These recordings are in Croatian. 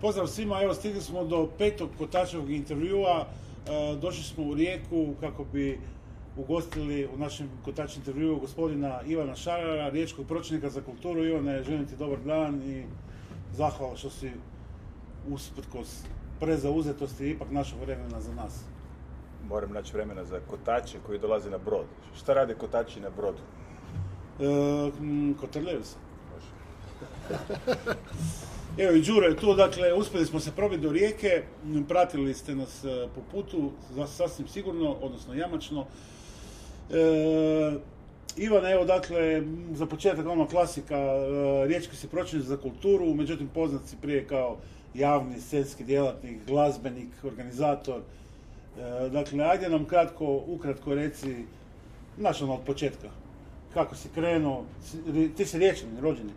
Pozdrav svima, evo stigli smo do petog kotačevog intervjua. E, došli smo u Rijeku kako bi ugostili u našem kotač intervjuu gospodina Ivana Šarara, riječkog pročelnika za kulturu. Ivane, želim ti dobar dan i zahvala što si usprkos prezauzetosti ipak našao vremena za nas. Moram naći vremena za kotače koji dolaze na brod. Šta rade kotači na brodu? E, kotrljaju se. Evo i Đuro je tu, dakle, uspjeli smo se probiti do rijeke, pratili ste nas e, po putu, sasvim sigurno, odnosno jamačno. E, Ivan, evo, dakle, za početak ono klasika, e, riječki si pročelnik za kulturu, međutim poznat si prije kao javni scenski djelatnik, glazbenik, organizator. E, dakle, ajde nam kratko, ukratko reci, znaš ono od početka, kako si krenuo, ti si riječanin, rođeni.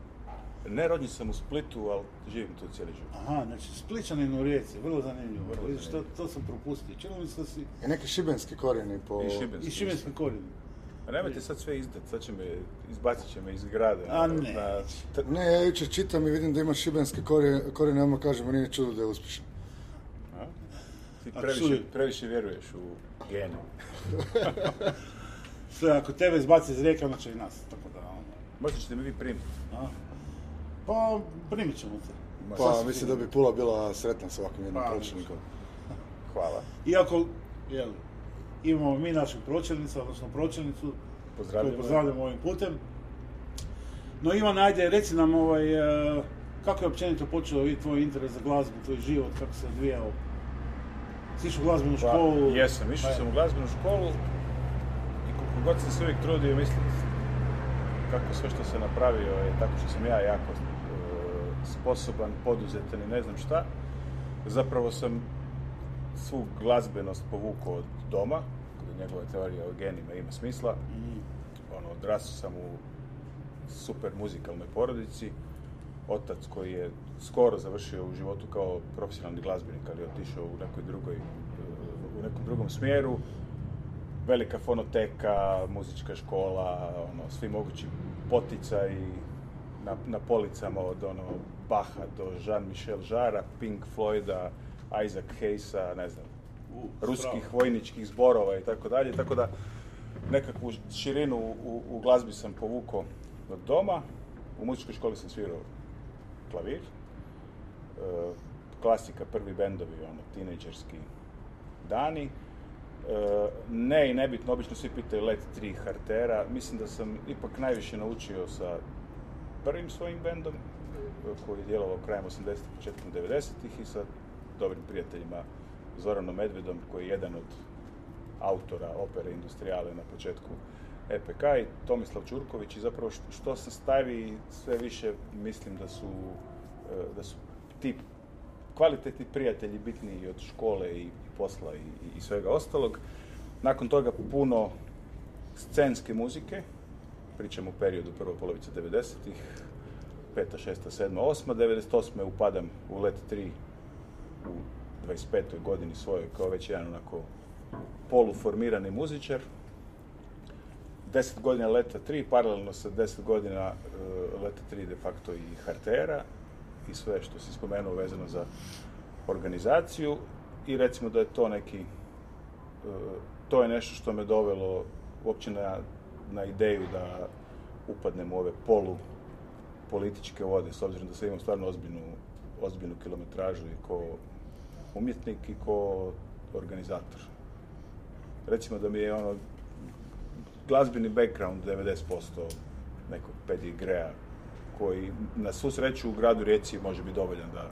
Ne rođen sam u Splitu, ali živim tu cijeli život. Aha, znači Spličanin u Rijeci, vrlo zanimljivo. Vrlo Vidiš, to, zanimljivo. to sam propustio. Čini mi se da si I neki šibenski korijeni po... I šibenski. i šibenski korijen. A nemojte sad sve izdat, sad će me, izbacit će me iz grada. A ono, ne. na- t- Ne, ja jučer čitam i vidim da ima šibenski korijen, korijene, odmah kažem, nije čudo da je uspješan. a? Ti previše, previše vjeruješ u gene. Sve, ako tebe izbaci iz rijeke, onda će i nas. Tako da, ono, Možda ćete me vi primiti. Pa, primit ćemo te. Pa mislim da bi Pula bila sretna s ovakvim jednim Pa, pročelnikom. Hvala. Iako, jel, imamo mi našeg pročelnica, odnosno pročelnicu, koju Pozdravljam. pozdravljamo ovim putem. No Ivan, ajde, reci nam ovaj, e, kako je općenito počeo i tvoj interes za glazbu, tvoj život, kako se odvijao? Si išao u glazbenu Pa, školu? jesam, išao sam u glazbenu školu i koliko god sam se uvijek trudio misliti kako sve što sam napravio je tako što sam ja jako sposoban, poduzetan i ne znam šta. Zapravo sam svu glazbenost povukao od doma, kada njegova teorija o genima ima smisla. mm, Ono, odrastao sam u super muzikalnoj porodici. Otac koji je skoro završio u životu kao profesionalni glazbenik, ali je otišao u nekoj drugoj, u nekom drugom smjeru. Velika fonoteka, muzička škola, ono, svi mogući poticaji na, na policama od ono, Baha do Jean-Michel Jarra, Pink Floyda, Isaac Hayesa, ne znam, u, ruskih strava. vojničkih zborova i tako dalje, tako da nekakvu širinu u, u glazbi sam povukao od doma. U muzičkoj školi sam svirao klavir. E, klasika, prvi bendovi, ono, tinejdžerski dani. E, ne i nebitno, obično svi pitaju Let 3 Hartera. Mislim da sam ipak najviše naučio sa prvim svojim bendom, koji je djelovao krajem 80-ih, početkom 90-ih i sa dobrim prijateljima Zoranom Medvedom, koji je jedan od autora opere Industrijale na početku EPK i Tomislav Čurković i zapravo što, sam stariji sve više mislim da su, e, da su ti kvalitetni prijatelji bitniji od škole i posla i, i svega ostalog. Nakon toga puno scenske muzike, pričam u periodu prvo polovice 90-ih, 5. 6. 7. 8. 98. upadam u Let 3 u 25. godini svojoj kao već jedan onako poluformirani muzičar. 10 godina Leta 3, paralelno sa 10 godina uh, Leta 3 de facto i Hartera i sve što si spomenuo vezano za organizaciju i recimo da je to neki, uh, to je nešto što me dovelo uopće na, na ideju da upadnem u ove polu političke vode, s obzirom da sam imam stvarno ozbiljnu, ozbiljnu kilometražu i ko umjetnik i ko organizator. Recimo da mi je ono glazbeni background 90% nekog pedigreja koji na svu sreću u gradu Rijeci može biti dovoljan da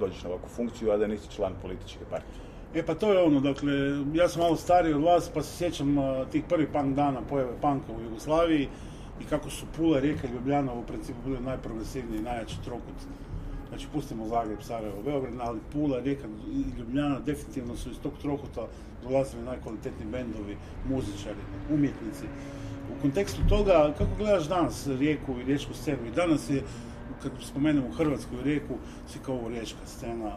dođeš na ovakvu funkciju, a da nisi član političke partije. E pa to je ono, dakle, ja sam malo stariji od vas, pa se sjećam tih prvih punk dana pojave panka u Jugoslaviji i kako su Pula, Rijeka i Ljubljana u principu bili najprogresivniji, najjači trokut. Znači, pustimo Zagreb, Sarajevo, Beograd, ali Pula, Rijeka i Ljubljana definitivno su iz tog trokuta dolazili najkvalitetniji bendovi, muzičari, umjetnici. U kontekstu toga, kako gledaš danas Rijeku i riječku scenu? I danas je, kad spomenemo Hrvatsku i Rijeku, si kao ovo riječka scena.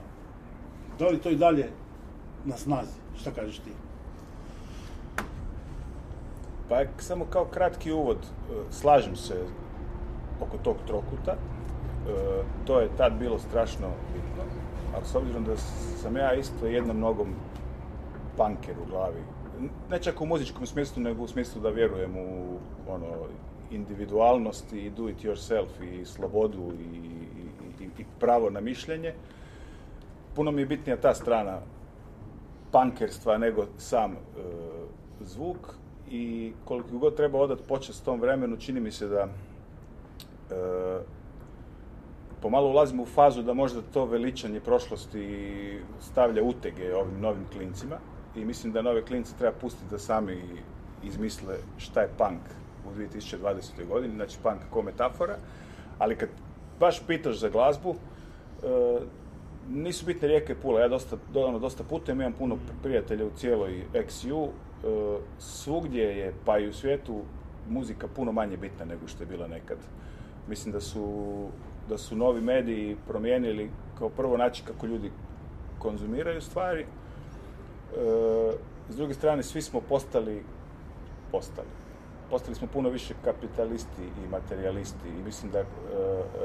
Da li to i dalje na snazi? Šta kažeš ti? Pa samo kao kratki uvod, e, slažem se oko tog trokuta. E, To je tad bilo strašno bitno. ali s obzirom da sam ja isto jednom nogom punker u glavi, ne čak u muzičkom smislu, nego u smislu da vjerujem u ono, individualnost i do it yourself i slobodu i, i, i pravo na mišljenje. Puno mi je bitnija ta strana punkerstva nego sam e, zvuk i koliko god treba odat počest tom vremenu, čini mi se da e, pomalo ulazimo u fazu da možda to veličanje prošlosti stavlja utege ovim novim klincima i mislim da nove klince treba pustiti da sami izmisle šta je punk u 2020. godini, znači punk kao metafora, ali kad baš pitaš za glazbu, e, nisu bitne rijeke Pula, ja dosta, ono, dosta putujem, imam puno prijatelja u cijeloj XU, e, svugdje je, pa i u svijetu, muzika puno manje bitna nego što je bila nekad. Mislim da su, da su novi mediji promijenili kao prvo način kako ljudi konzumiraju stvari, E, s druge strane, svi smo postali, postali, postali smo puno više kapitalisti i materialisti i mislim da e,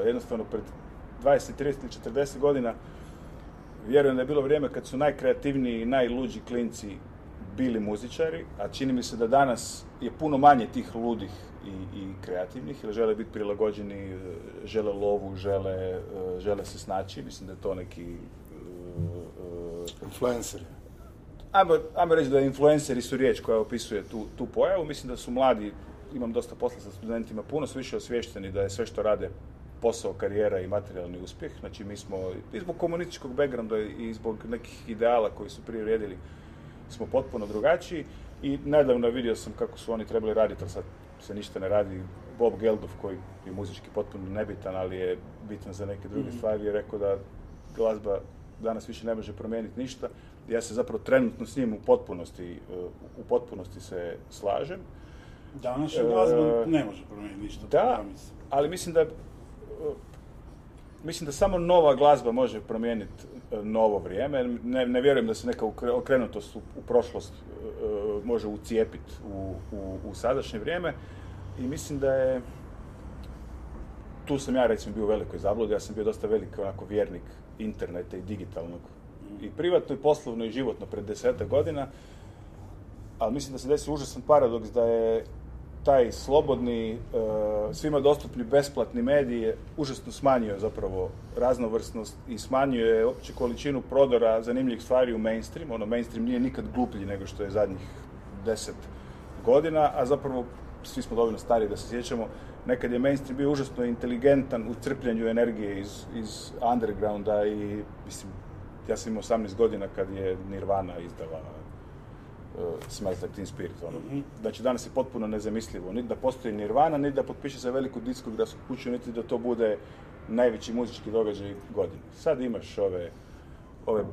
jednostavno pred 20, 30 ili 40 godina vjerujem da je bilo vrijeme kad su najkreativniji i najluđi klinci bili muzičari, a čini mi se da danas je puno manje tih ludih i, i kreativnih, jer žele biti prilagođeni, e, žele lovu, žele, žele se snaći. Mislim da je to neki... Uh, Influenceri ajmo, ajmo reći da influenceri su riječ koja opisuje tu, tu pojavu. Mislim da su mladi, imam dosta posla sa studentima, puno su više osvješteni da je sve što rade posao, karijera i materijalni uspjeh. Znači mi smo i zbog komunističkog backgrounda i zbog nekih ideala koji su prije vrijedili smo potpuno drugačiji i nedavno vidio sam kako su oni trebali raditi, ali sad se ništa ne radi. Bob Geldov koji je muzički potpuno nebitan, ali je bitan za neke druge mhm. stvari, je rekao da glazba danas više ne može promijeniti ništa, ja se zapravo trenutno s njim u potpunosti, e, u potpunosti se slažem. Danas je glazba ne može promijeniti ništa. Da, ali mislim da e, mislim da samo nova glazba može promijeniti e, novo vrijeme. Ne, ne vjerujem da se neka okrenutost u, u prošlost može ucijepiti u, u, u sadašnje vrijeme. I mislim da je tu sam ja recimo bio u velikoj zabludi, ja sam bio dosta veliki onako vjernik interneta i digitalnog i privatno i poslovno i životno pred deseta godina, ali mislim da se desi užasan paradoks da je taj slobodni, e, svima dostupni besplatni mediji užasno smanjio zapravo raznovrsnost i smanjio je opće količinu prodora zanimljivih stvari u mainstream. Ono, mainstream nije nikad gluplji nego što je zadnjih deset godina, a zapravo svi smo dovoljno stari da se sjećamo, nekad je mainstream bio užasno inteligentan u crpljenju energije iz, iz undergrounda i, mislim, ja sam imao 18 godina kad je Nirvana izdala uh, Smells Like Teen Spirit. Ono. Mm-hmm. Znači danas je potpuno nezamislivo. Niti da postoji Nirvana, niti da potpiše za veliku diskografsku kuću, niti da to bude najveći muzički događaj godine. Sad imaš ove, ove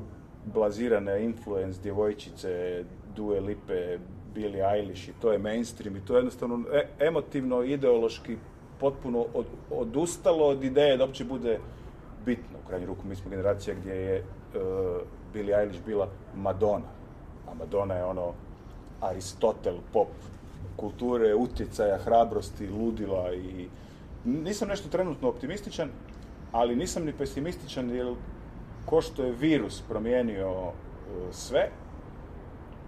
blazirane influence djevojčice, Due Lipe, Billie Eilish i to je mainstream i to je jednostavno e- emotivno, ideološki potpuno od, odustalo od ideje da uopće bude bitno. U krajnju ruku mi smo generacija gdje je uh, Billie Eilish bila Madonna. A Madonna je ono Aristotel pop kulture, utjecaja, hrabrosti, ludila i nisam nešto trenutno optimističan, ali nisam ni pesimističan jer ko što je virus promijenio uh, sve,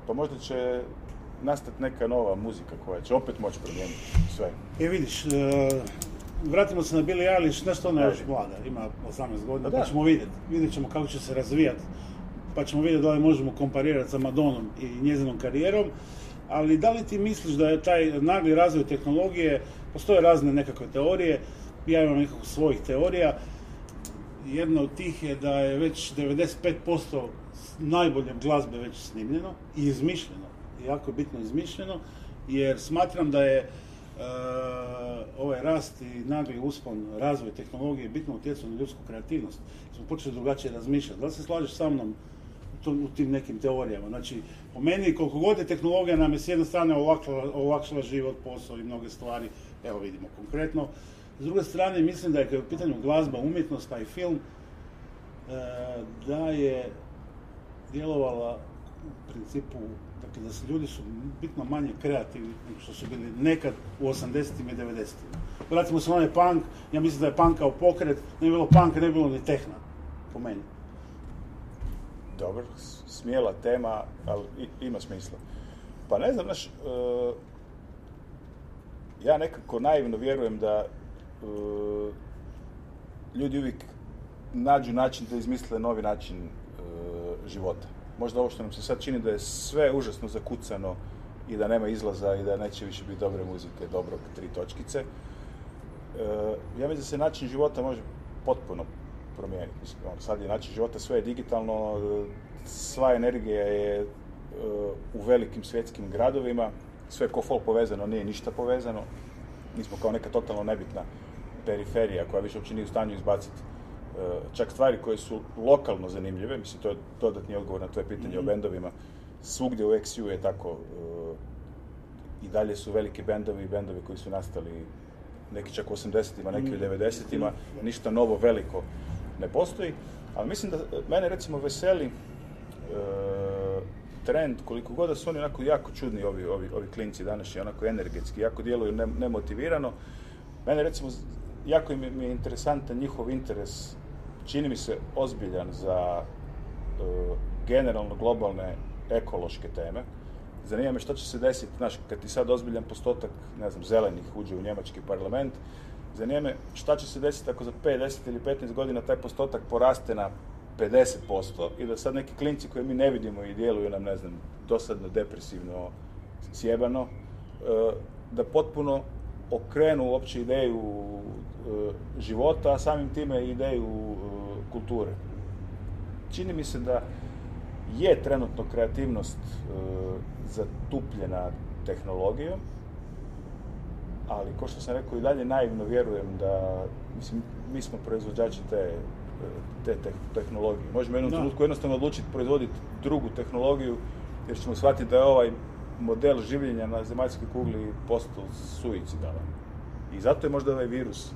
pa možda će nastati neka nova muzika koja će opet moći promijeniti sve. E vidiš, uh, vratimo se na Billie Eilish, nešto ona još mlada, ima 18 godina, pa, pa ćemo vidjeti. Vidjet ćemo kako će se razvijati, pa ćemo vidjeti da li možemo komparirati sa Madonom i njezinom karijerom. Ali da li ti misliš da je taj nagli razvoj tehnologije, postoje razne nekakve teorije, ja imam nekako svojih teorija, jedna od tih je da je već 95% najbolje glazbe već snimljeno i izmišljeno, jako bitno izmišljeno, jer smatram da je E, ovaj rast i nagli uspon, razvoj tehnologije bitno utjecao na ljudsku kreativnost. Smo počeli drugačije razmišljati. Da li se slažeš sa mnom u tim nekim teorijama? Znači, po meni, koliko god je tehnologija nam je s jedne strane olakšala, olakšala život, posao i mnoge stvari, evo vidimo konkretno. S druge strane, mislim da je kada je u pitanju glazba, umjetnost, pa i film, e, da je djelovala u principu Dakle, da su ljudi su bitno manje kreativni nego što su bili nekad u 80-im i 90-im. Vratimo se onaj punk, ja mislim da je punk kao pokret, ne bi bilo punk, ne bi bilo ni tehna, po meni. Dobro, smjela tema, ali ima smisla. Pa ne znam, znaš, e, ja nekako naivno vjerujem da e, ljudi uvijek nađu način da izmisle novi način e, života. Možda ovo što nam se sad čini da je sve užasno zakucano i da nema izlaza i da neće više biti dobre muzike, dobrog tri točkice. Ja mislim da se način života može potpuno promijeniti. Ono, sad je način života, sve je digitalno, sva energija je e, u velikim svjetskim gradovima, sve ko fol povezano, nije ništa povezano. Mi smo kao neka totalno nebitna periferija koja više uopće nije u stanju izbaciti e, čak stvari koje su lokalno zanimljive, mislim to je dodatni odgovor na tvoje pitanje o bendovima, svugdje u XU je tako e, i dalje su veliki bendovi i bendovi koji su nastali neki čak u 80-ima, neki u 90-ima, ništa novo veliko ne postoji, ali mislim da mene recimo veseli e, trend, koliko god da su oni onako jako čudni ovi, ovi, ovi klinci današnji, onako energetski, jako djeluju ne- nemotivirano. Mene recimo, jako mi je interesantan njihov interes, čini mi se ozbiljan za e, generalno globalne ekološke teme. Zanima me što će se desiti, znaš, kad ti sad ozbiljan postotak, ne znam, zelenih uđe u njemački parlament, zanima me šta će se desiti ako za 5, 10 ili 15 godina taj postotak poraste na 50% i da sad neki klinci koje mi ne vidimo i djeluju nam, ne znam, dosadno, depresivno, sjebano, e, da potpuno okrenu uopće ideju e, života, a samim time ideju e, kulture. Čini mi se da je trenutno kreativnost zatupljena tehnologijom, ali kao što sam rekao i dalje naivno vjerujem da, mislim, mi smo proizvođači te, te teh- tehnologije. Možemo u jednom Da. trenutku jednostavno odlučiti proizvoditi drugu tehnologiju, jer ćemo shvatiti da je ovaj model življenja na zemaljskoj kugli postao suicidalan. I zato je možda ovaj virus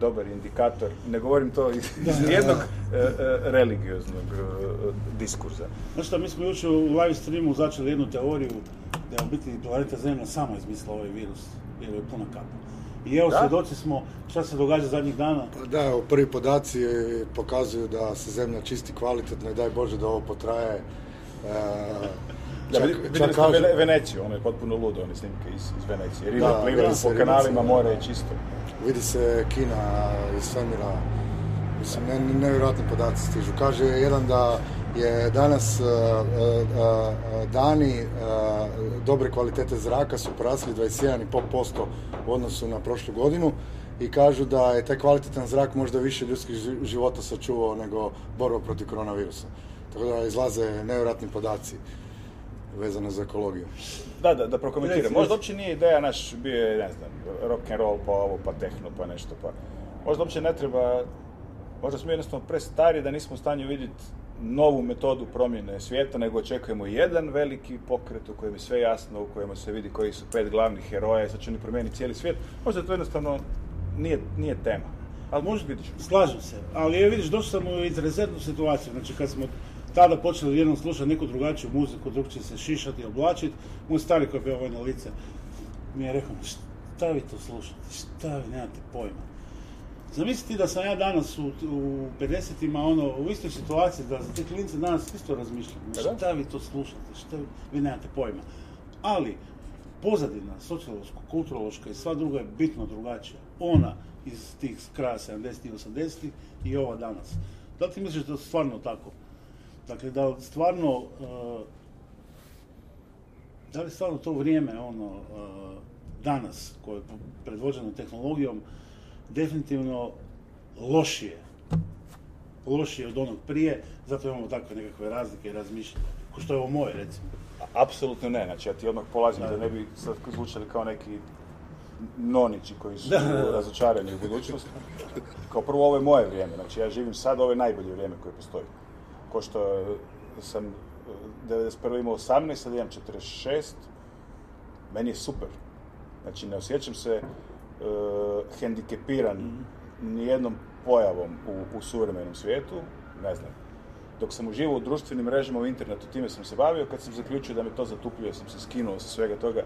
dobar indikator. Ne govorim to iz, iz nijednog e, e, religioznog e, diskurza. Znaš šta, mi smo jučer u live streamu začeli jednu teoriju da je u biti planeta Zemlja sama izmislila ovaj virus, jer je puna kapa. I evo Da? svjedoci smo šta se događa zadnjih dana. Pa Da, evo, prvi podaci pokazuju da se zemlja čisti kvalitetno i daj Bože da ovo potraje. E, Da, čak vidjeli kažu- Vene- Veneciju, ono je potpuno ludo, one snimke iz, iz Venecije. Vidi se po kanalima, more je čisto. Vidi se Kina iz svemira. Mislim, ne, nevjerojatni podaci stižu. Kaže jedan da je danas uh, uh, uh, dani uh, dobre kvalitete zraka su porasli 21,5% u odnosu na prošlu godinu i kažu da je taj kvalitetan zrak možda više ljudskih ži- života sačuvao nego borba protiv koronavirusa. Tako da izlaze nevjerojatni podaci vezano za ekologiju. Da, da, da prokomentiram. Možda uopće nije ideja naš, bio je, ne znam, rock and roll, pa ovo, pa tehno, pa nešto, pa... Možda uopće ne treba, možda smo jednostavno prestari da nismo u stanju vidjeti novu metodu promjene svijeta, nego očekujemo jedan veliki pokret u kojem je sve jasno, u kojem se vidi koji su pet glavnih heroja i sad će oni promijeniti cijeli svijet. Možda to jednostavno nije, nije tema. Ali možda ćemo. Slažem se, ali je, vidiš, došao sam u interesantnu situaciju. Znači, kad smo tada počeli jednom slušati neku drugačiju muziku, drugčije se šišati i oblačiti, moj stari koji je bio vojno lice mi je rekao, šta vi to slušate, šta vi nemate pojma. Zamisliti da sam ja danas u, u 50-ima ono, u istoj situaciji, da za te klince danas isto razmišljam. Da. Šta vi to slušate, šta vi, vi nemate pojma. Ali, pozadina, sociološko, kulturološka i sva druga je bitno drugačija. Ona iz tih kraja 70-ih, 80-ih i ova danas. Da li ti misliš da je stvarno tako? Dakle, da li stvarno, uh, da li stvarno to vrijeme, ono, uh, danas, koje je predvođeno tehnologijom, definitivno lošije, lošije od onog prije, zato imamo takve nekakve razlike i razmišljanja. Ko što je ovo moje, recimo. Apsolutno ne, znači ja ti odmah polazim da, Da. ne bi sad zvučali kao neki nonići koji su razočarani u budućnost. Kao prvo, ovo je moje vrijeme, znači ja živim sad, ovo je najbolje vrijeme koje postoji. Ko što sam e, 91. imao 18, sad imam 46, meni je super. Znači ne osjećam se uh, hendikepiran nijednom pojavom u, u suvremenom svijetu, ne znam. Dok sam uživao u društvenim mrežama u internetu, time sam se bavio, kad sam zaključio da me to zatupljuje, sam se skinuo sa svega toga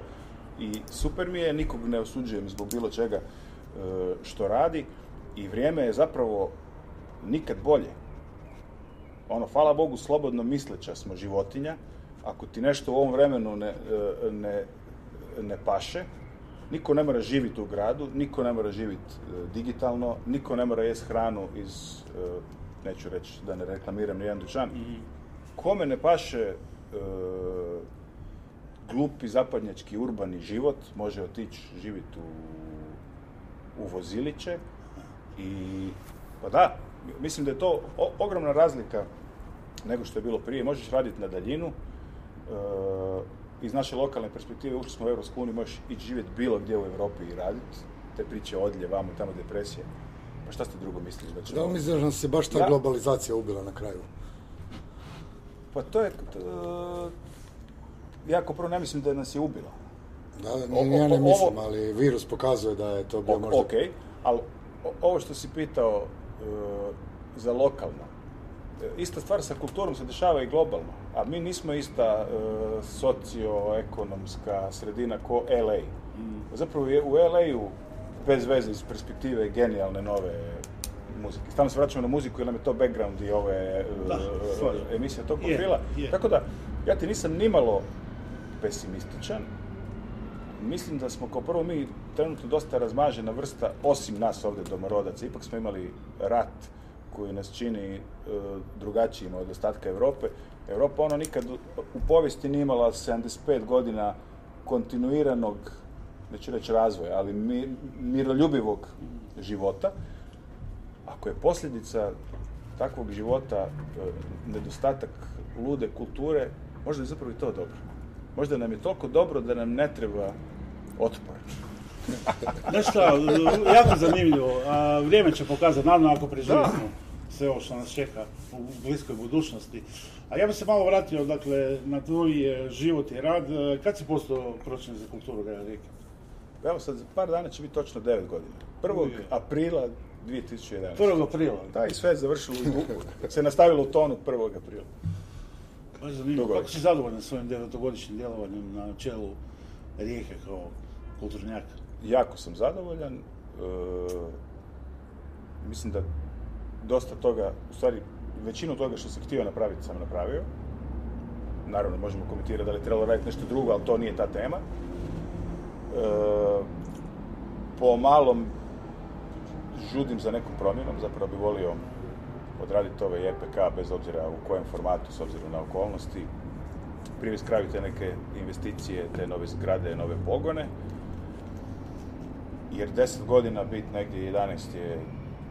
i super mi je, nikog ne osuđujem zbog bilo čega e, što radi i vrijeme je zapravo nikad bolje. ono, hvala Bogu, slobodno misleća smo životinja. Ako ti nešto u ovom vremenu ne, e, ne, ne paše, niko ne mora živjeti u gradu, niko ne mora živjeti digitalno, niko ne mora jesti hranu iz, e, neću reći da ne reklamiram nijedan dućan. Kome ne paše e, glupi zapadnjački urbani život, može otići živjeti u, u voziliće i pa da, mislim da je to o- ogromna razlika nego što je bilo prije. Možeš raditi na daljinu, e, iz naše lokalne perspektive ušli smo u Europsku uniju, možeš ići živjeti bilo gdje u Europi i raditi. Te priče odlje, vamo, tamo depresije. Pa šta ste drugo misliš da će... Da li misliš da se baš ta Ja- globalizacija ubila na kraju? Pa to je... t- ja kao prvo ne mislim da nas je ubila. Da, da, O- ja ne o- mislim, ovo- ali virus pokazuje da je to bio O- možda... Ok, ali ovo što si pitao e, za lokalno, ista stvar sa kulturom se dešava i globalno, a mi nismo ista e, socioekonomska sredina ko LA. Zapravo je u LA-u bez veze iz perspektive genijalne nove muzike. Stalno se vraćamo na muziku jer nam je to background i ove e, Da, slažem. emisije tog profila. je. Tako da, ja ti nisam nimalo pesimističan, Mislim da smo kao prvo mi trenutno dosta razmažena vrsta, osim nas ovdje domorodaca. Ipak smo imali rat koji nas čini e, drugačijima od ostatka Europe. Europa ono nikad u- povijesti nije imala 75 godina kontinuiranog, neću reći razvoja, ali mi, miroljubivog života. Ako je posljedica takvog života e, nedostatak lude kulture, možda je zapravo i to dobro. Možda nam je toliko dobro da nam ne treba otpor. Znaš šta, jako zanimljivo, a vrijeme će pokazati, naravno ako preživimo sve ovo što nas čeka u bliskoj budućnosti. A ja bih se malo vratio, dakle, na tvoj e, život i rad. E, Kad si postao pročelnik za kulturu grada Rijeke? Evo sad, za par dana će biti točno 9 godina. 1. Uje. aprila 2011. 1. aprila. Da, i sve je završilo, u- se nastavilo u tonu 1. aprila. Baš zanimljivo. Dogodit Kako si zadovoljan svojim devetogodišnjim djelovanjem na čelu Rijeke kao kulturnjaka? Jako sam zadovoljan. E, mislim da dosta toga, u stvari većinu toga što sam htio napraviti sam napravio. Naravno, možemo komentirati da li je trebalo raditi nešto drugo, ali to nije ta tema. E, po malom žudim za nekom promjenom, zapravo bi volio odraditi ovaj EPK bez obzira u kojem formatu, s obzirom na okolnosti. Privesti kraju te neke investicije, te nove zgrade, nove pogone jer 10 godina biti negdje 11 je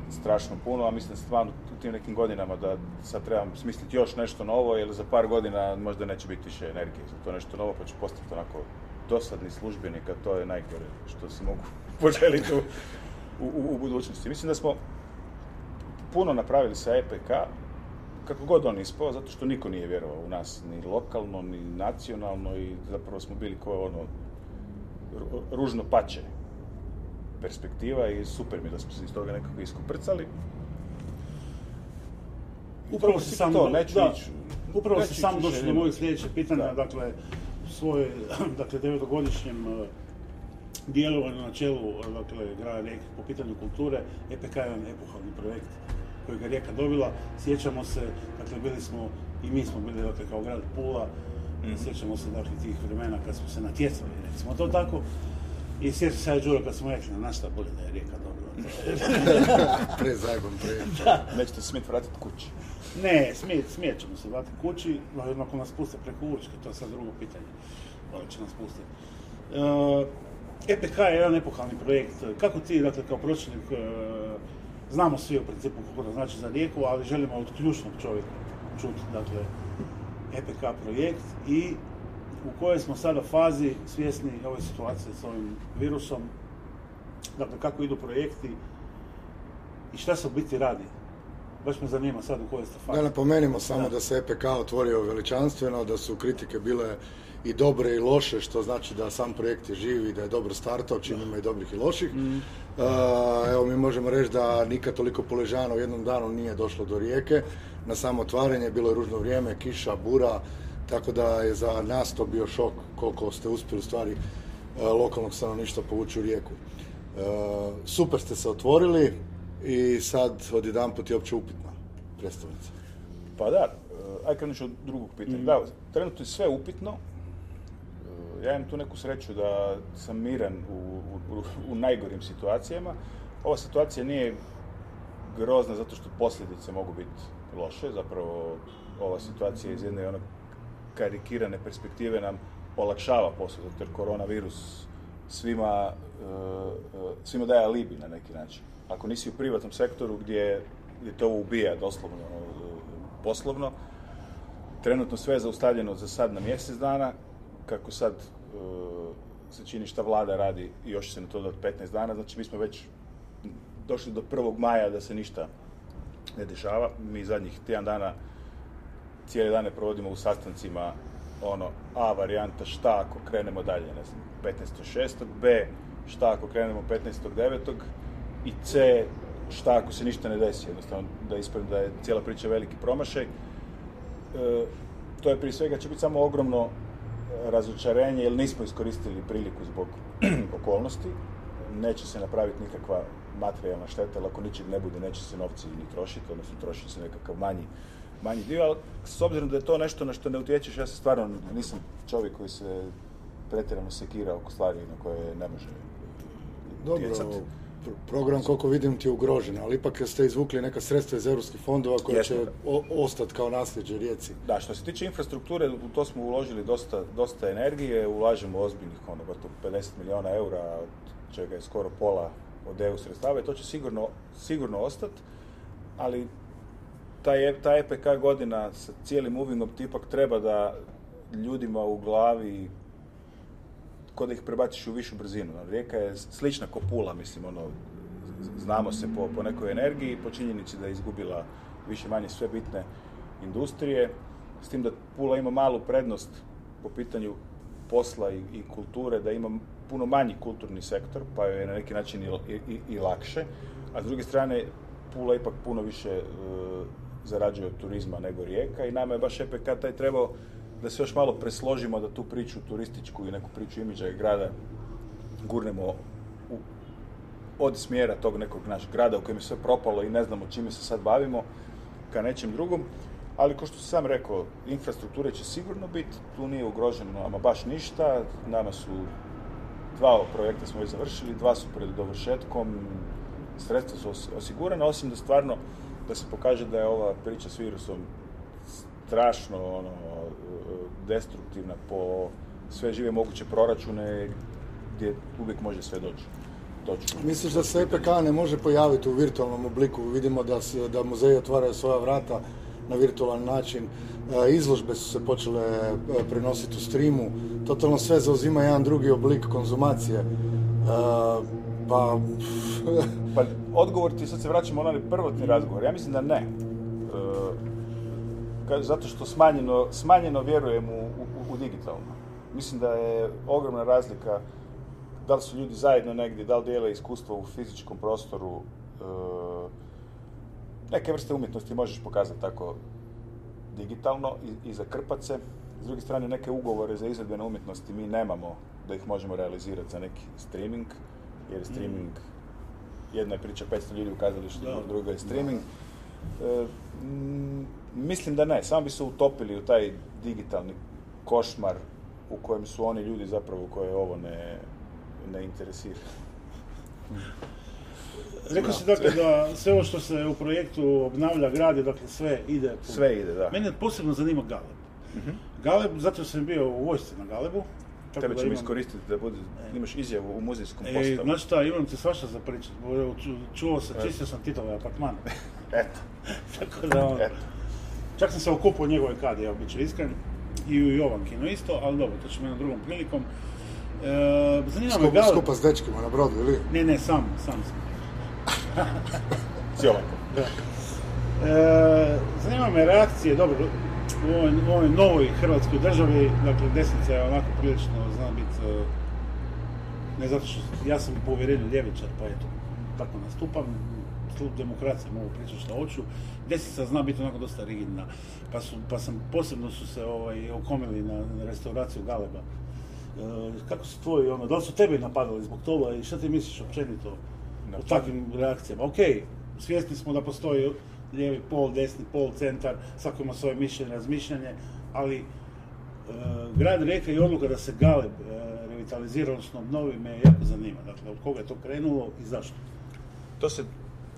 strašno puno, a mislim stvarno u tim nekim godinama da sad trebam smisliti još nešto novo, jer za par godina možda neće biti više energije za to nešto novo, pa ću postati onako dosadni službenik, a to je najgore što si mogu poželiti u, u, u budućnosti. Mislim da smo puno napravili sa EPK, kako god on ispao, zato što niko nije vjerovao u nas, ni lokalno, ni nacionalno i zapravo smo bili kao ono ru- ružno pače perspektiva i super mi je da smo se iz toga nekako iskuprcali. Upravo si sam, to, neću da, ići- upravo si sam više do mojeg sljedećeg pitanja, Da. dakle, u svoje, dakle, devetogodišnjem eh, djelovanju na čelu, eh, dakle, grada Rijeke po pitanju kulture, EPK je jedan epohalni projekt koji ga Rijeka dobila. Sjećamo se, dakle, bili smo, i mi smo bili, dakle, kao grad Pula, Mhm. sjećamo se, dakle, tih vremena kad smo se natjecali, recimo to tako, i sjećam se Đuro kad smo rekli, na šta bolje da je Rijeka dobila. Prezajban pre. Nećete se smjeti vratiti kući. Ne, smijet, smijet ćemo se vratiti kući, no ako nas puste preko Učke, to je sad drugo pitanje. Da će nas pustiti. E, EPK je jedan epohalni projekt. Kako ti, dakle, kao pročelnik, e, znamo svi u principu kako to znači za Rijeku, ali želimo od ključnog čovjeka čuti, dakle, EPK projekt i u kojoj smo sada fazi svjesni ove situacije s ovim virusom, dakle, kako idu projekti i šta se u biti radi. Baš me zanima sad u kojoj ste fazi. Da napomenimo samo Da. da se EPK otvorio veličanstveno, da su kritike bile i dobre i loše, što znači da sam projekt je živ i da je dobro startao, čim ima i dobrih i loših. Uh, evo mi možemo reći da nikad toliko poležano u jednom danu nije došlo do rijeke. Na samo otvaranje bilo je ružno vrijeme, kiša, bura, tako da je za nas to bio šok koliko ste uspjeli u stvari uh, lokalnog stanovništva povući u rijeku. Uh, super ste se otvorili i sad odjedanput je opće upitna predstavnica. Pa da, uh, aj krenut ću od drugog pitanja. Mhm. Da, trenutno je sve upitno. Ja imam tu neku sreću da sam miran u, u, najgorim situacijama. Ova situacija nije grozna zato što posljedice mogu biti loše. Zapravo, ova situacija iz jedne ono karikirane perspektive nam olakšava posao, jer koronavirus svima, uh, uh, svima daje alibi na neki način. Ako nisi u privatnom sektoru gdje, gdje to ubija doslovno uh, poslovno, trenutno sve je zaustavljeno za sad na mjesec dana, kako sad uh, se čini šta vlada radi i još se na to dati 15 dana, znači mi smo već došli do 1. maja da se ništa ne dešava. Mi zadnjih tjedan dana cijele dane provodimo u sastancima ono A varijanta šta ako krenemo dalje, ne znam, 15.6. B šta ako krenemo 15.9. i C šta ako se ništa ne desi, jednostavno da ispadne da je cijela priča veliki promašaj. E, to je prije svega će biti samo ogromno razočarenje jer nismo iskoristili priliku zbog okolnosti. Neće se napraviti nikakva materijalna šteta, jer ako ničeg ne bude, neće se novci ni trošiti, odnosno trošit će se nekakav manji, manji dio, ali s obzirom da je to nešto na što ne utječeš, ja se stvarno nisam čovjek koji se pretjerano sekira oko stvari na koje ne može Dobro, utjecat. pr- program koliko vidim ti je ugrožen, ali ipak ste izvukli neka sredstva iz europskih fondova koja Jesmo, će ostati kao nasljeđe Rijeci. Da, što se tiče infrastrukture, u to smo uložili dosta, dosta energije, ulažemo ozbiljnih, ono, gotovo 50 milijuna eura, od čega je skoro pola od EU sredstava i to će sigurno, sigurno ostati, ali ta, je, ta EPK godina sa cijelim movingom ti ipak treba da ljudima u glavi ko da ih prebaciš u višu brzinu. Rijeka je slična ko Pula, mislim, ono, znamo se po, po nekoj energiji, po činjenici da je izgubila više manje sve bitne industrije, s tim da Pula ima malu prednost po pitanju posla i, i kulture, da ima puno manji kulturni sektor, pa je na neki način i, i, i lakše, a s druge strane Pula ipak puno više e, zarađuje od turizma nego Rijeka i nama je baš EPK taj trebao da se još malo presložimo da tu priču turističku i neku priču imidža i grada gurnemo u, od smjera tog nekog našeg grada u kojem je sve propalo i ne znamo čime se sad bavimo ka nečem drugom. Ali kao što sam rekao, infrastrukture će sigurno biti, tu nije ugroženo ama baš ništa. Nama su dva projekta smo već završili, dva su pred dovršetkom, sredstva su os- osigurana, osim da stvarno da se pokaže da je ova priča s virusom strašno ono, destruktivna po sve žive moguće proračune gdje uvijek može sve doći. doći. Misliš da se EPK ne može pojaviti u virtualnom obliku? Vidimo da, se, da muzeji otvaraju svoja vrata na virtualan način. E, Izložbe su se počele e, prenositi u streamu. Totalno sve zauzima jedan drugi oblik konzumacije. Pa, Pa odgovor ti, sad se vraćamo na prvotni razgovor, ja mislim da ne. E, zato što smanjeno, smanjeno vjerujem u, u, u digitalno. Mislim da je ogromna razlika da li su ljudi zajedno negdje, da li dijele iskustvo u fizičkom prostoru. E, neke vrste umjetnosti možeš pokazati tako digitalno i, i zakrpat se. S druge strane, neke ugovore za izvedbene umjetnosti mi nemamo da ih možemo realizirati za neki streaming, jer je streaming jedna je priča 500 ljudi u kazalištu, druga je streaming. E, mislim da ne, samo bi se utopili u taj digitalni košmar u kojem su oni ljudi zapravo koje ovo ne, ne interesira. Rekao si dakle da sve ovo što se u projektu obnavlja, gradi, dakle sve ide. po- Sve ide, da. Mene posebno zanima Galeb. Galeb, zato sam bio u vojsci na Galebu. Tako Tebe da ćemo iskoristiti da bude, imaš izjavu u muzejskom E, postavu. znaš šta, imam ti svašta za pričat. Evo, ču- Čuo se, čistio sam Titove apartmane. Eto, Tako da, ono, eto. čak sam se okupao u njegove kadi, ja bit ću iskren. I u Jovankinu isto, ali dobro, to ćemo jednom drugom prilikom. E, zanima me skupa, skupa s dečkima na brodu, ili? Ne, ne, sam, sam sam. S Jovankom. E, zanima me reakcije, dobro, u ovoj, ovoj novoj hrvatskoj državi, dakle, desnica je onako prilično, zna biti, e, ne zato što, ja sam po uvjerenju ljevičar, pa eto, tako nastupam, slu demokracija mogu pričati što hoću, desnica zna biti onako dosta rigidna, pa, su, pa sam, posebno su se ovaj, okomili na, na restauraciju Galeba. E, kako su tvoji, ono, da li su tebe napadali zbog toga i šta ti misliš općenito o čemu? takvim reakcijama? Ok, svjesni smo da postoji lijevi pol, desni pol, centar, svako ima svoje mišljenje, razmišljanje, ali e, grad Rijeka i odluka da se Galeb e, revitalizira, odnosno obnovi, me jako zanima. Dakle, od koga je to krenulo i zašto? To se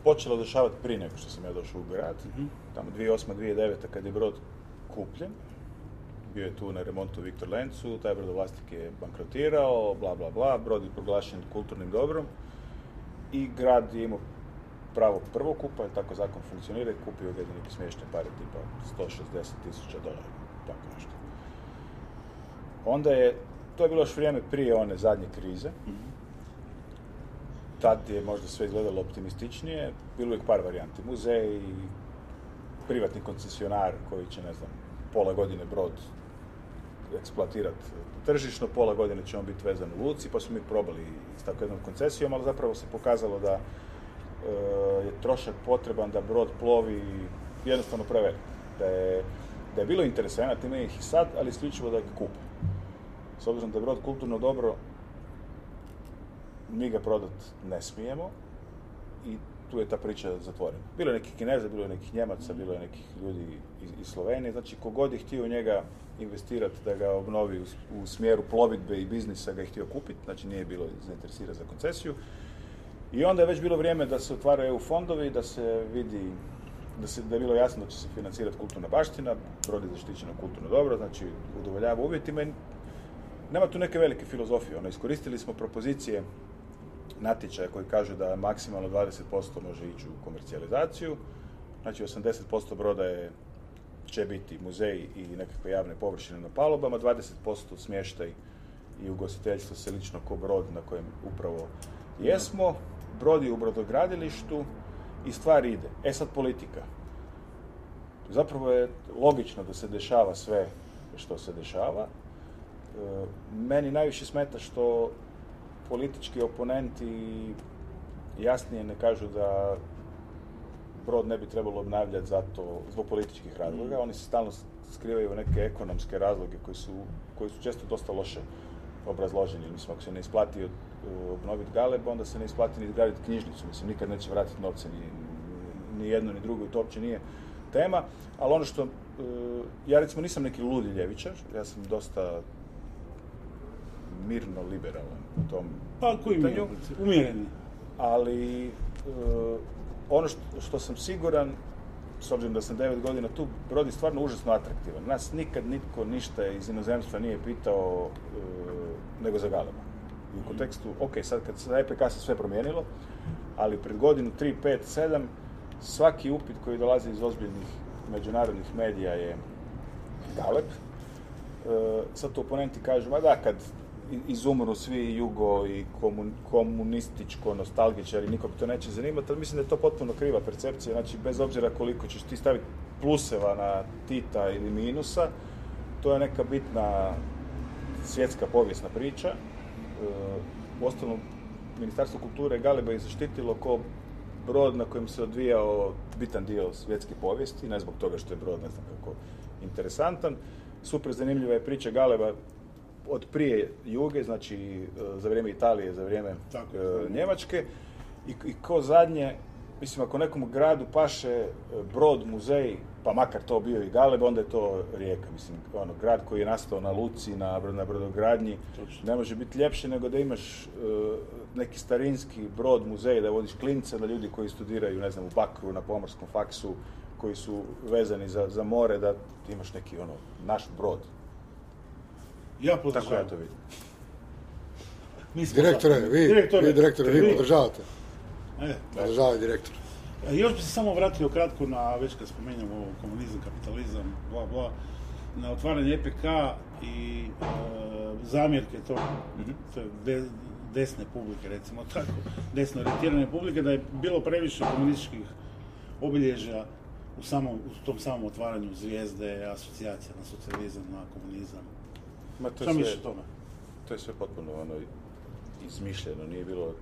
počelo dešavati prije nego što sam ja došao u grad. Tamo 2008-2009 kad je brod kupljen. Bio je tu na remontu Viktor Lencu, taj brodovlasnik je bankrotirao, bla bla bla, brod je proglašen kulturnim dobrom i grad je imao pravo prvokupa, jer tako zakon funkcionira i kupio ga za neke smiješne pare, tipa 160 tisuća dolara, tako nešto. Onda je, to je bilo još vrijeme prije one zadnje krize, tad je možda sve izgledalo optimističnije, bilo je par varijanti, muzej, privatni koncesionar koji će, ne znam, pola godine brod eksploatirati tržišno, pola godine će on biti vezan u luci, pa smo mi probali s tako jednom koncesijom, ali zapravo se pokazalo da je trošak potreban da brod plovi jednostavno prevelik. Da je, da je bilo interesenata, ima ih i sad, ali isključivo da ih kupe. S obzirom da je brod kulturno dobro, mi ga prodat ne smijemo i tu je ta priča zatvorena. Bilo je nekih Kineza, bilo je nekih Njemaca, bilo je nekih ljudi iz, Slovenije, znači kogod je htio njega investirati da ga obnovi u, u smjeru plovidbe i biznisa ga je htio kupiti, znači nije bilo zainteresiran za koncesiju. I onda je već bilo vrijeme da se otvaraju EU fondovi, da se vidi, da, se, da je bilo jasno da će se financirati kulturna baština, brod je zaštićeno kulturno dobro, znači udovoljava uvjetima. i Nema tu neke velike filozofije, ono, iskoristili smo propozicije natječaja koji kažu da maksimalno 20% može ići u komercijalizaciju, znači 80% broda je, će biti muzej i nekakve javne površine na palubama, 20% smještaj i ugostiteljstvo se lično ko brod na kojem upravo jesmo, brod je u brodogradilištu i stvar ide. E sad politika. Zapravo je logično da se dešava sve što se dešava. E, meni najviše smeta što politički oponenti jasnije ne kažu da brod ne bi trebalo obnavljati zato, zbog političkih razloga. Oni se stalno skrivaju neke ekonomske razloge koji su, koji su često dosta loše obrazloženi. Mislim, ako se ne isplati obnoviti Galeb, onda se ne isplati ni izgraditi knjižnicu. Mislim, nikad neće vratiti novce ni, ni jedno ni drugo i to uopće nije tema. Ali ono što, e, ja recimo nisam neki ludi ljevičar, ja sam dosta mirno liberalan u tom Pa koji pitanju, umjereni. ali e, ono što, što sam siguran, s obzirom da sam 9 godina tu, brod je stvarno užasno atraktivan. Nas nikad nitko ništa iz inozemstva nije pitao e, nego za Galeba. U kontekstu, ok, sad kad se EPK se sve promijenilo, ali pred godinu 3, 5, 7, svaki upit koji dolazi iz ozbiljnih međunarodnih medija je Galeb. E, sad oponenti kažu, ma da, kad izumru svi jugo i komun, komunističko nostalgičari, nikog to neće zanimati, ali mislim da je to potpuno kriva percepcija, znači bez obzira koliko ćeš ti staviti pluseva na Tita ili minusa, to je neka bitna svjetska povijesna priča. E, uostalom, Ministarstvo kulture Galeba je zaštitilo ko brod na kojem se odvijao bitan dio svjetske povijesti, ne zbog toga što je brod, ne znam kako, interesantan. Super zanimljiva je priča Galeba od prije Juge, znači e, za vrijeme Italije, za vrijeme Tako e, je. Njemačke. I, I ko zadnje, mislim, ako nekom gradu paše brod, muzej, pa makar to bio i Galeb, onda je to Rijeka. Mislim, ono, grad koji je nastao na Luci, na, na brodogradnji, Točno. ne može biti ljepše nego da imaš e, neki starinski brod, muzej, da vodiš klince, da ljudi koji studiraju, ne znam, u Bakru, na pomorskom faksu, koji su vezani za, za more, da imaš neki, ono, naš brod. Ja Tako ja podržavam. to vidim. Mi smo Direktore, za. vi, Direktore, vi direktore, vi podržavate. E, Podržava direktor. E, Još bi se samo vratio kratko na, već kad spomenjamo ovo, komunizam, kapitalizam, bla bla, na otvaranje EPK i e, zamjerke to, to je de- desne publike, recimo tako, desno orijentirane publike, da je bilo previše komunističkih obilježja u, samom, u tom samom otvaranju zvijezde, asocijacija na socijalizam, na komunizam. Ma to Šta je misliš sve, o tome? to je sve potpuno ono, izmišljeno, nije bilo...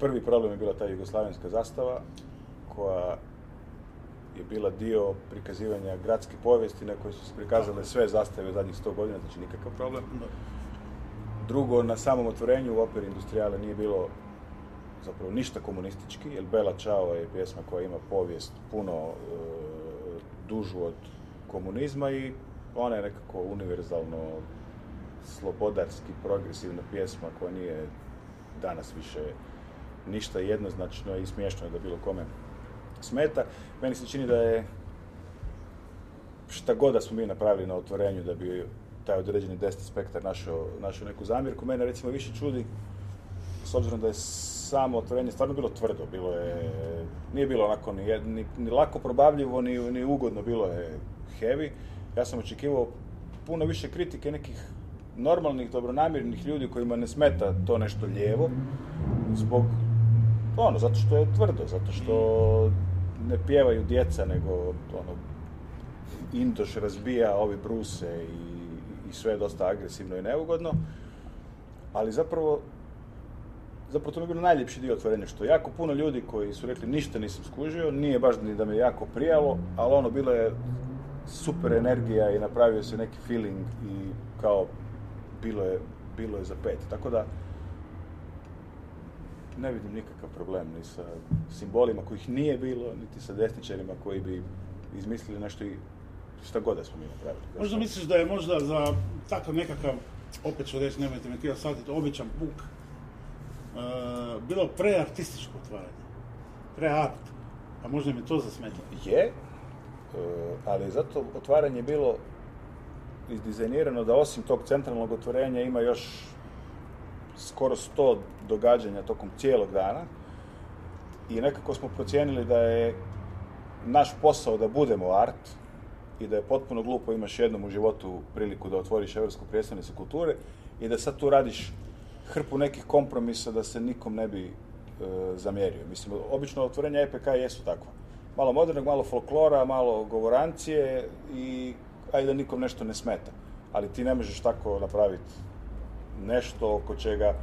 Prvi problem je bila ta jugoslavenska zastava, koja je bila dio prikazivanja gradske povijesti na kojoj su se prikazale sve zastave zadnjih 100 godina, znači nikakav problem. Drugo, na samom otvorenju u operi industrijale nije bilo zapravo ništa komunistički, jer Bela Čao je pjesma koja ima povijest puno e, dužu od komunizma i ona je nekako univerzalno slobodarski, progresivna pjesma koja nije danas više ništa jednoznačno i smiješno je da bilo kome smeta. Meni se čini da je šta god da smo mi napravili na otvorenju da bi taj određeni desni spektar našao, našao neku zamjerku. Mene recimo više čudi, s obzirom da je samo otvorenje stvarno bilo tvrdo, bilo je, nije bilo onako ni, ni, ni lako probavljivo, ni, ni ugodno, bilo je heavy. Ja sam očekivao puno više kritike nekih normalnih, dobronamjernih ljudi kojima ne smeta to nešto lijevo, zbog, ono, zato što je tvrdo, zato što ne pjevaju djeca, nego, ono, Intoš razbija, ovi bruse i, i sve je dosta agresivno i neugodno, ali zapravo zapravo to mi je bilo najljepši dio otvorenja, što jako puno ljudi koji su rekli ništa nisam skužio, nije baš ni da me jako prijalo, ali ono bilo je super energija i napravio se neki feeling i kao bilo je, bilo je za pet. Tako da ne vidim nikakav problem ni sa simbolima kojih nije bilo, niti sa desničarima koji bi izmislili nešto i šta god da smo mi napravili. Možda misliš da je možda za takav nekakav, opet ću reći, nemojte me krivo shvatiti, običan puk, uh, bilo preartističko otvaranje, preart, a možda mi to zasmetalo. Je, uh, ali zato otvaranje bilo izdizajnirano da osim tog centralnog otvorenja ima još skoro sto događanja tokom cijelog dana i nekako smo procijenili da je naš posao da budemo art i da je potpuno glupo imaš jednom u životu priliku da otvoriš Evropsku prijestolnicu kulture i da sad tu radiš hrpu nekih kompromisa da se nikom ne bi e, zamjerio. Mislim, obično otvorenja EPK jesu takva. Malo modernog, malo folklora, malo govorancije i ajde da nikom nešto ne smeta. Ali ti ne možeš tako napraviti nešto oko čega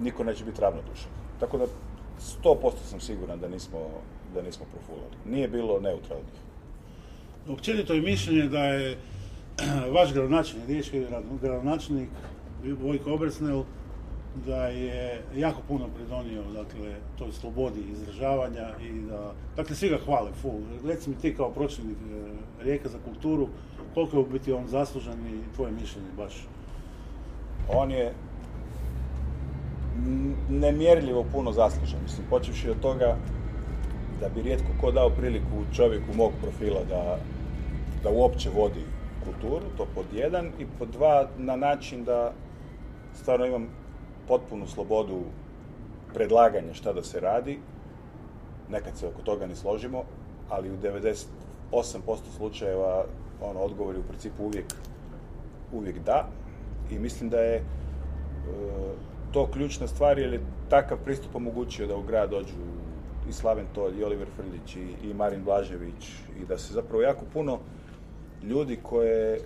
niko neće biti ravnodušan. Tako da 100% sam siguran da nismo, da nismo profulali. Nije bilo neutralnih. Općenito je mišljenje da je vaš gradonačelnik, riječki gradonačelnik Vojko Obresnel, da je jako puno pridonio dakle, toj slobodi izražavanja i da, dakle, svi ga hvale, full. Reci mi ti kao pročelnik e, Rijeka za kulturu, koliko je biti on zaslužan i tvoje mišljenje baš? On je nemjerljivo puno zaslužan. Mislim, počevši od toga da bi rijetko ko dao priliku čovjeku mog profila da, da uopće vodi kulturu, to pod jedan, i pod dva na način da stvarno imam potpunu slobodu predlaganja šta da se radi, nekad se oko toga ne složimo, ali u 98% slučajeva ono, odgovor u principu uvijek, uvijek da. I mislim da je e, to ključna stvar jer je takav pristup omogućio da u grad dođu i Slaven Tolj, i Oliver Frljić, i, i Marin Blažević, i da se zapravo jako puno ljudi koje,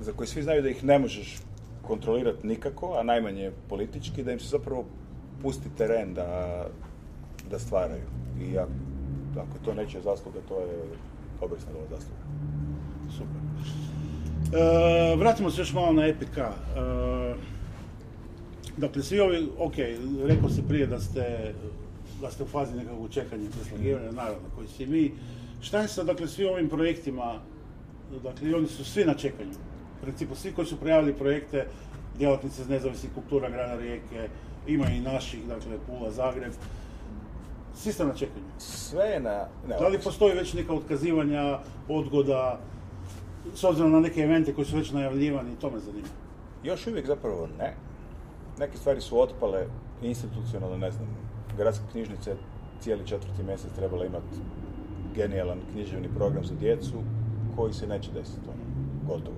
za koje svi znaju da ih ne možeš kontrolirati nikako, a najmanje politički, da im se zapravo pusti teren da, da stvaraju. I ako, ako to neće zasluga, to je Obersnelova zasluga. Super. E, vratimo se još malo na EPK. E, dakle, svi ovi, ok, rekao se prije da ste, da ste u fazi nekakvog čekanja preslagivanja, naravno, koji si mi. Šta je sa, dakle, svi ovim projektima, dakle, oni su svi na čekanju. U principu, svi koji su prijavili projekte, djelatnice iz nezavisnih kultura grada Rijeke, ima i naših, dakle, Pula, Zagreb, svi ste na čekanju. Sve je na... Ne, Da li postoji već neka otkazivanja, odgoda, s obzirom na neke evente koji su već najavljivani, to me zanima. Još uvijek zapravo ne. Neke stvari su otpale institucionalno, ne znam, gradska knjižnica je cijeli četvrti mjesec trebala imati genijalan književni program za djecu koji se neće desiti, ono, gotovo.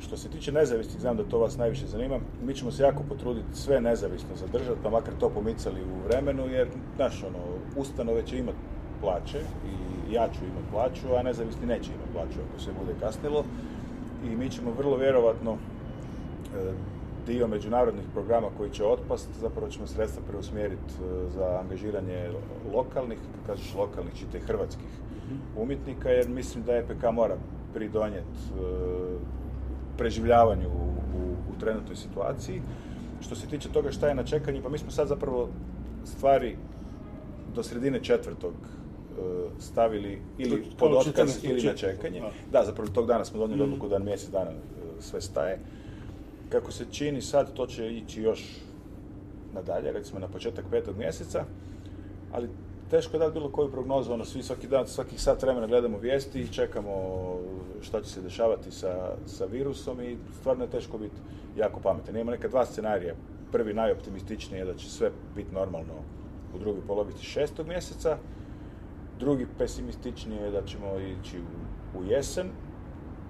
Što se tiče nezavisnih, znam da to vas najviše zanima, mi ćemo se jako potruditi sve nezavisno zadržati, pa makar to pomicali u vremenu, jer, znaš, ono, ustanove će imati plaće i ja ću imati plaću, a nezavisni neće imati plaću ako se bude kasnilo. I mi ćemo vrlo vjerovatno e, dio međunarodnih programa koji će otpast, zapravo ćemo sredstva preusmjeriti e, za angažiranje lokalnih, kažeš lokalnih, čitaj hrvatskih umjetnika, jer mislim da EPK mora pridonijeti e, preživljavanju u, u, u trenutnoj situaciji. Što se tiče toga šta je na čekanju, pa mi smo sad zapravo stvari do sredine četvrtog stavili ili pod otkaz 14. ili na čekanje. da. Zapravo tog dana smo donijeli odluku da mjesec dana e, sve staje. Kako se čini sad, to će ići još nadalje, recimo na početak petog mjeseca, ali teško je dati bilo koju prognozu, ono, svi svaki dan, svakih sat vremena gledamo vijesti i čekamo šta će se dešavati sa, sa virusom i stvarno je teško biti jako pametan. Imamo neka dva scenarija. Prvi najoptimističniji je da će sve biti normalno u drugoj polovici šestog mjeseca, drugi pesimističniji je da ćemo ići u, u jesen,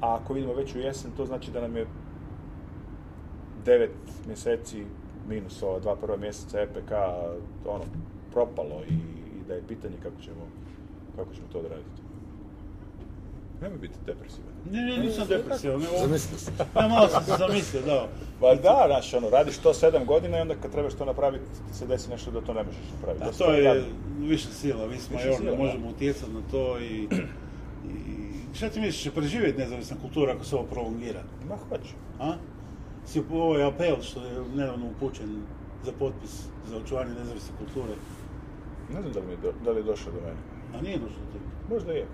a ako idemo već u jesen, to znači da nam je devet mjeseci minus ova dva prva mjeseca EPK ono, propalo i, i da je pitanje kako ćemo, kako ćemo to odraditi. Nemoj biti depresivan. Ne, ne, nisam depresivan. Ne, Zamislite se. Ja, malo sam se zamislio, da. Pa da, znaš, ono, radiš to sedam godina i onda kad trebaš to napraviti, ti se desi nešto da to ne možeš napraviti. Da, Da, to je više sila, mi smo sila, da. možemo utjecati na to i, i šta ti misliš, će preživjeti nezavisna kultura ako se ovo prolongira? Ma hoću. A? Si ovo ovaj apel što je nedavno upućen za potpis za očuvanje nezavisne kulture, Ne znam da li, mi je do, da li je došao do mene. a nije došlo do tebe. Možda je.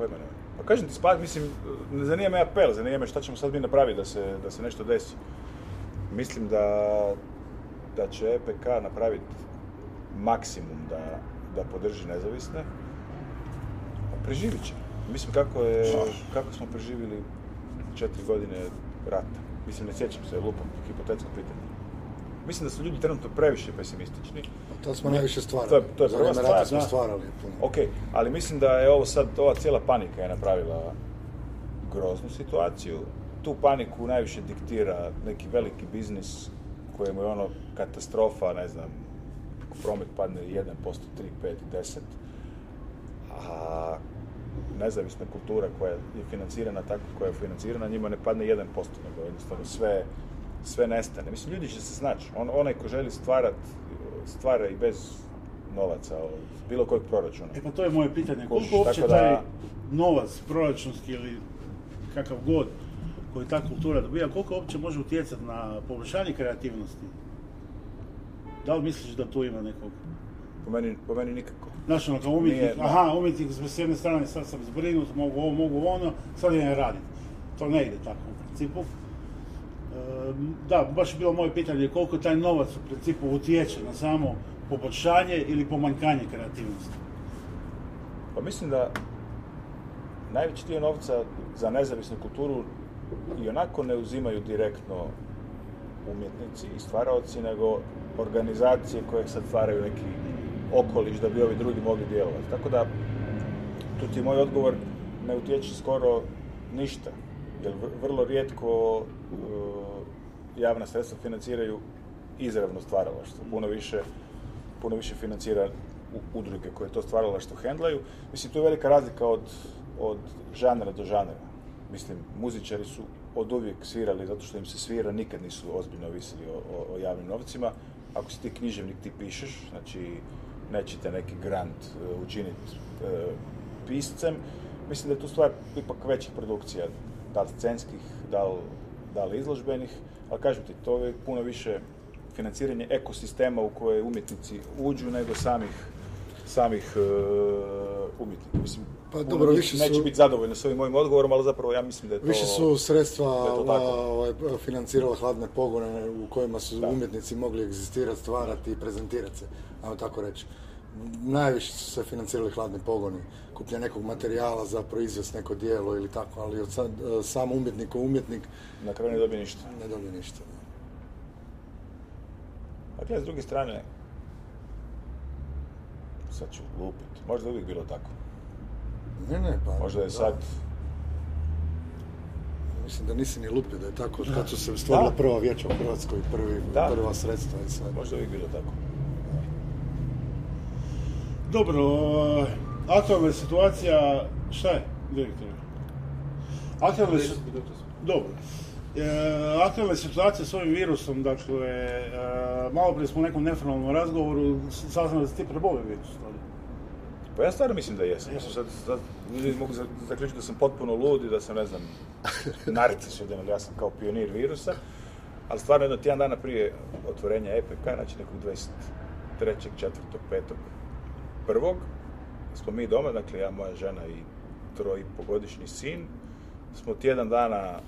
Pojma nema. Pa kažem ti, spas, mislim, ne zanima me apel, zanima me šta ćemo sad mi napraviti da se, da se nešto desi. Mislim da, da će EPK napraviti maksimum da, da podrži nezavisne. A preživit će. Mislim kako, je, kako smo preživjeli četiri godine rata. Mislim, ne sjećam se, lupam, hipotetsko pitanje. Mislim da su ljudi trenutno previše pesimistični. To smo najviše stvarali. To je- to je prva stvar, smo stvarali puno. Ok, ali mislim da je ovo sad, ova cijela panika je napravila groznu situaciju. Tu paniku najviše diktira neki veliki biznis kojemu je ono katastrofa, ne znam, promet padne 1%, 3, 5, 10, a nezavisna kultura koja je financirana tako koja je financirana, njima ne padne 1%, nego jednostavno sve, sve nestane. Mislim, ljudi će se snaći. On, onaj ko želi stvarat, stvara i bez novaca od bilo kojeg proračuna. E pa to je moje pitanje, koliko uopće taj novac proračunski ili kakav god koji ta kultura dobija, koliko uopće može utjecati na poboljšanje kreativnosti? Da li misliš da tu ima nekog? Po meni, po meni nikako. Znaš, ono kao umjetnik, Nije, aha, umjetnik s jedne strane sad sam zbrinut, mogu ovo, mogu ono, sad idem raditi. To ne ide tako u principu. Da, baš je bilo moje pitanje koliko taj novac u principu utječe na samo poboljšanje ili pomanjkanje kreativnosti. Pa mislim da najveći dio novca za nezavisnu kulturu i onako ne uzimaju direktno umjetnici i stvaraoci, nego organizacije koje sad stvaraju neki okoliš da bi ovi drugi mogli djelovati. Tako da, tu ti moj odgovor, ne utječe skoro ništa. Jer vr- vrlo rijetko javna sredstva financiraju izravno stvaralaštvo. Puno više, puno više financira udruge koje to stvaralaštvo hendlaju. Mislim, tu je velika razlika od, od žanra do žanra. Mislim, muzičari su od uvijek svirali zato što im se svira, nikad nisu ozbiljno ovisili o, o, o javnim novcima. Ako si ti književnik, ti pišeš, znači neće te neki grant e, učiniti e, piscem. Mislim da je tu stvar ipak većih produkcija, da li scenskih, da li, da li izložbenih, ali kažem ti, to je puno više financiranje ekosistema u koje umjetnici uđu nego samih samih e, umjetnika. Mislim, Pa dobro, više su- neće biti zadovoljni s ovim mojim odgovorom, ali zapravo ja mislim da je to... Više su sredstva da ovaj, financirala hladne pogone u kojima su Da. umjetnici mogli egzistirati, stvarati i prezentirati se, ajmo tako reći. Najviše su se financirali hladni pogoni, kuplja nekog materijala za proizvest neko dijelo ili tako, ali od sad, e, sam umjetnik umjetnik Na kraju ne dobije ništa. ne dobije ništa. A gledaj, s druge strane, sad ću lupit, možda je uvijek bilo tako. Ne, ne, pa... Možda je da. sad, Mislim da nisi ni lupio da je tako, od kad su se stvorila prva vijeća u Hrvatskoj, prvi, Da. prva sredstva i sve. možda je uvijek bilo tako. Dobro, aktualna je situacija, šta je, direktore? Aktualna je, dobro. E, aktualna situacija s ovim virusom, dakle, e, malo prije smo u nekom neformalnom razgovoru saznali da si ti prebolio virus. Pa ja stvarno mislim da jesam. Mislim, sad, sad ljudi mogu za- zaključiti da sam potpuno lud i da sam, ne znam, narcis jedan, ja sam kao pionir virusa. Ali stvarno jedno tjedan dana prije otvorenja EPK, znači nekog 23. 4. 5. prvog smo mi doma, dakle ja, moja žena i troj pogodišnji sin, smo tjedan dana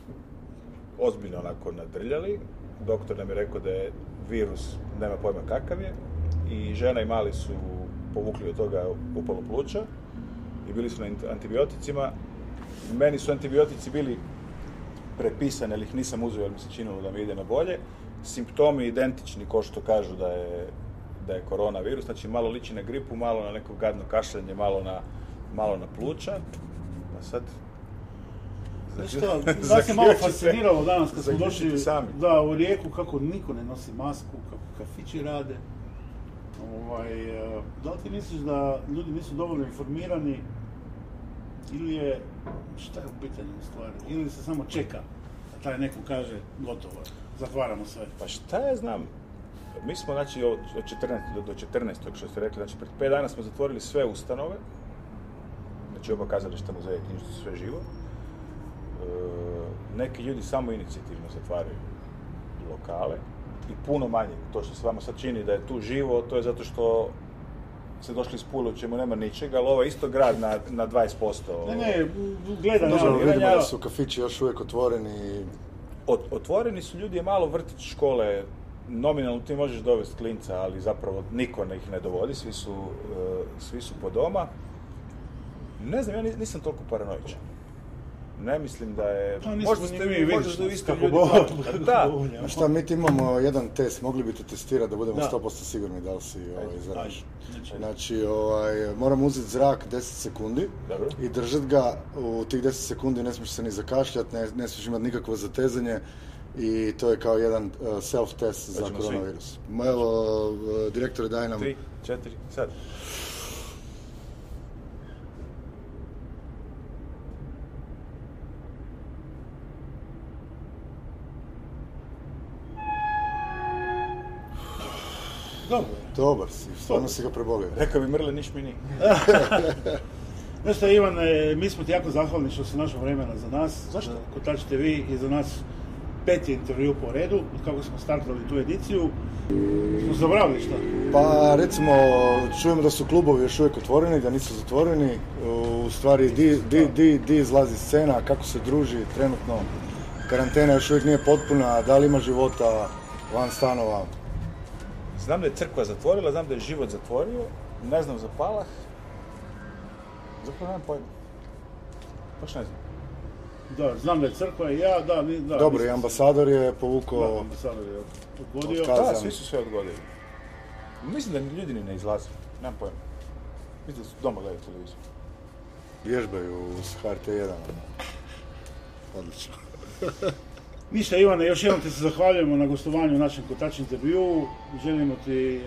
ozbiljno onako nadrljali. Doktor nam je rekao da je virus, nema pojma kakav je, i žena i mali su povukli od toga upalo pluća i bili su na ant- antibioticima. Meni su antibiotici bili prepisani, ali ih nisam uzeo jer mi se činilo da mi ide na bolje. Simptomi identični ko što kažu da je, da je koronavirus, znači malo liči na gripu, malo na neko gadno kašljanje, malo na, malo na pluća. Pa sad... Što, da se malo fasciniralo danas kad smo došli sami. da, u Rijeku kako niko ne nosi masku, kako kafići rade. Ovaj, eh, da li ti misliš da ljudi nisu dovoljno informirani ili je, šta je u pitanju u stvari, ili se samo čeka da taj neko kaže gotovo, zatvaramo sve. Pa šta ja znam? Mi smo, znači, od od 14. do, do 14. što ste rekli, znači, pred 5 dana smo zatvorili sve ustanove, znači oba kazališta, muzeje, knjižnice, sve živo. E, neki ljudi samo inicijativno zatvaraju lokale i puno manje. To što se vama sad čini da je tu živo, to je zato što se došli iz Pule u čemu nema ničega, ali ovo je isto grad na, na 20%. Ne, ne, gleda Dobro, na vidimo da su kafići još uvijek otvoreni. Ot- otvoreni su ljudi je malo vrtić škole, nominalno ti možeš dovesti klinca, ali zapravo niko ne ih ne dovodi, svi su, e, svi su po doma. Ne znam, ja ni- nisam toliko paranoičan. Ne mislim da je... Pa možda ste mi, vi, vidiš možda isto kako ljudi... da. A šta, mi ti imamo jedan test, mogli bi te testirati da budemo Da. 100% sigurni da li si ovaj, zaražen. Znači, Znači, ovaj, moram uzeti zrak 10 sekundi Dobro. i držati ga u tih 10 sekundi, ne smiješ se ni zakašljati, ne, ne smiješ imati nikakvo zatezanje i to je kao jedan uh, self-test za koronavirus. Ma Evo, uh, direktore, daj nam... tri, četiri, sad. dobro. Dobar si, stvarno si ga prebolio. Rekao bi Mrle, niš mi ni. Znaš šta, Ivan, e, mi smo ti jako zahvalni što si našao vremena za nas. Zašto? Kotač TV i za nas peti intervju po redu, od kako smo startali tu ediciju. Smo zaboravili šta? Pa recimo, čujemo da su klubovi još uvijek otvoreni, da nisu zatvoreni. U stvari, di, di, di, di izlazi scena, kako se druži trenutno. Karantena još uvijek nije potpuna, da li ima života van stanova. Znam da je crkva zatvorila, znam da je život zatvorio, ne znam za Palah. Zapravo nemam pojma. Baš ne znam. Da, znam da je crkva i ja, da, ni, da. Dobro, i ambasador je Da, povukao... ambasador je odgodio. Da, svi su sve odgodili. Mislim da ljudi ni ne izlaze. Nemam pojma. Mislim da su doma gledaju televiziju. vježbaju s HRT1. Odlično. Ništa Ivane, još jednom ti se zahvaljujemo na gostovanju u našem Kotač intervju. Želimo ti, e,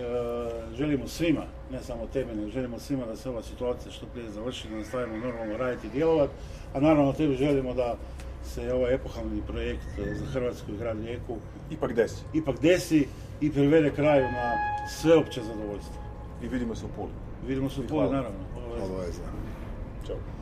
želimo svima, ne samo tebi, nego želimo svima da se ova situacija što prije završi, da nastavimo normalno raditi i djelovati. A naravno tebi želimo da se ovaj epohalni projekt e, za Hrvatsku i grad Rijeku Ipak desi. ipak desi i privede kraju na sveopće zadovoljstvo. I vidimo se u Puli. Vidimo se u hvala. naravno. Obavezno. Ćao.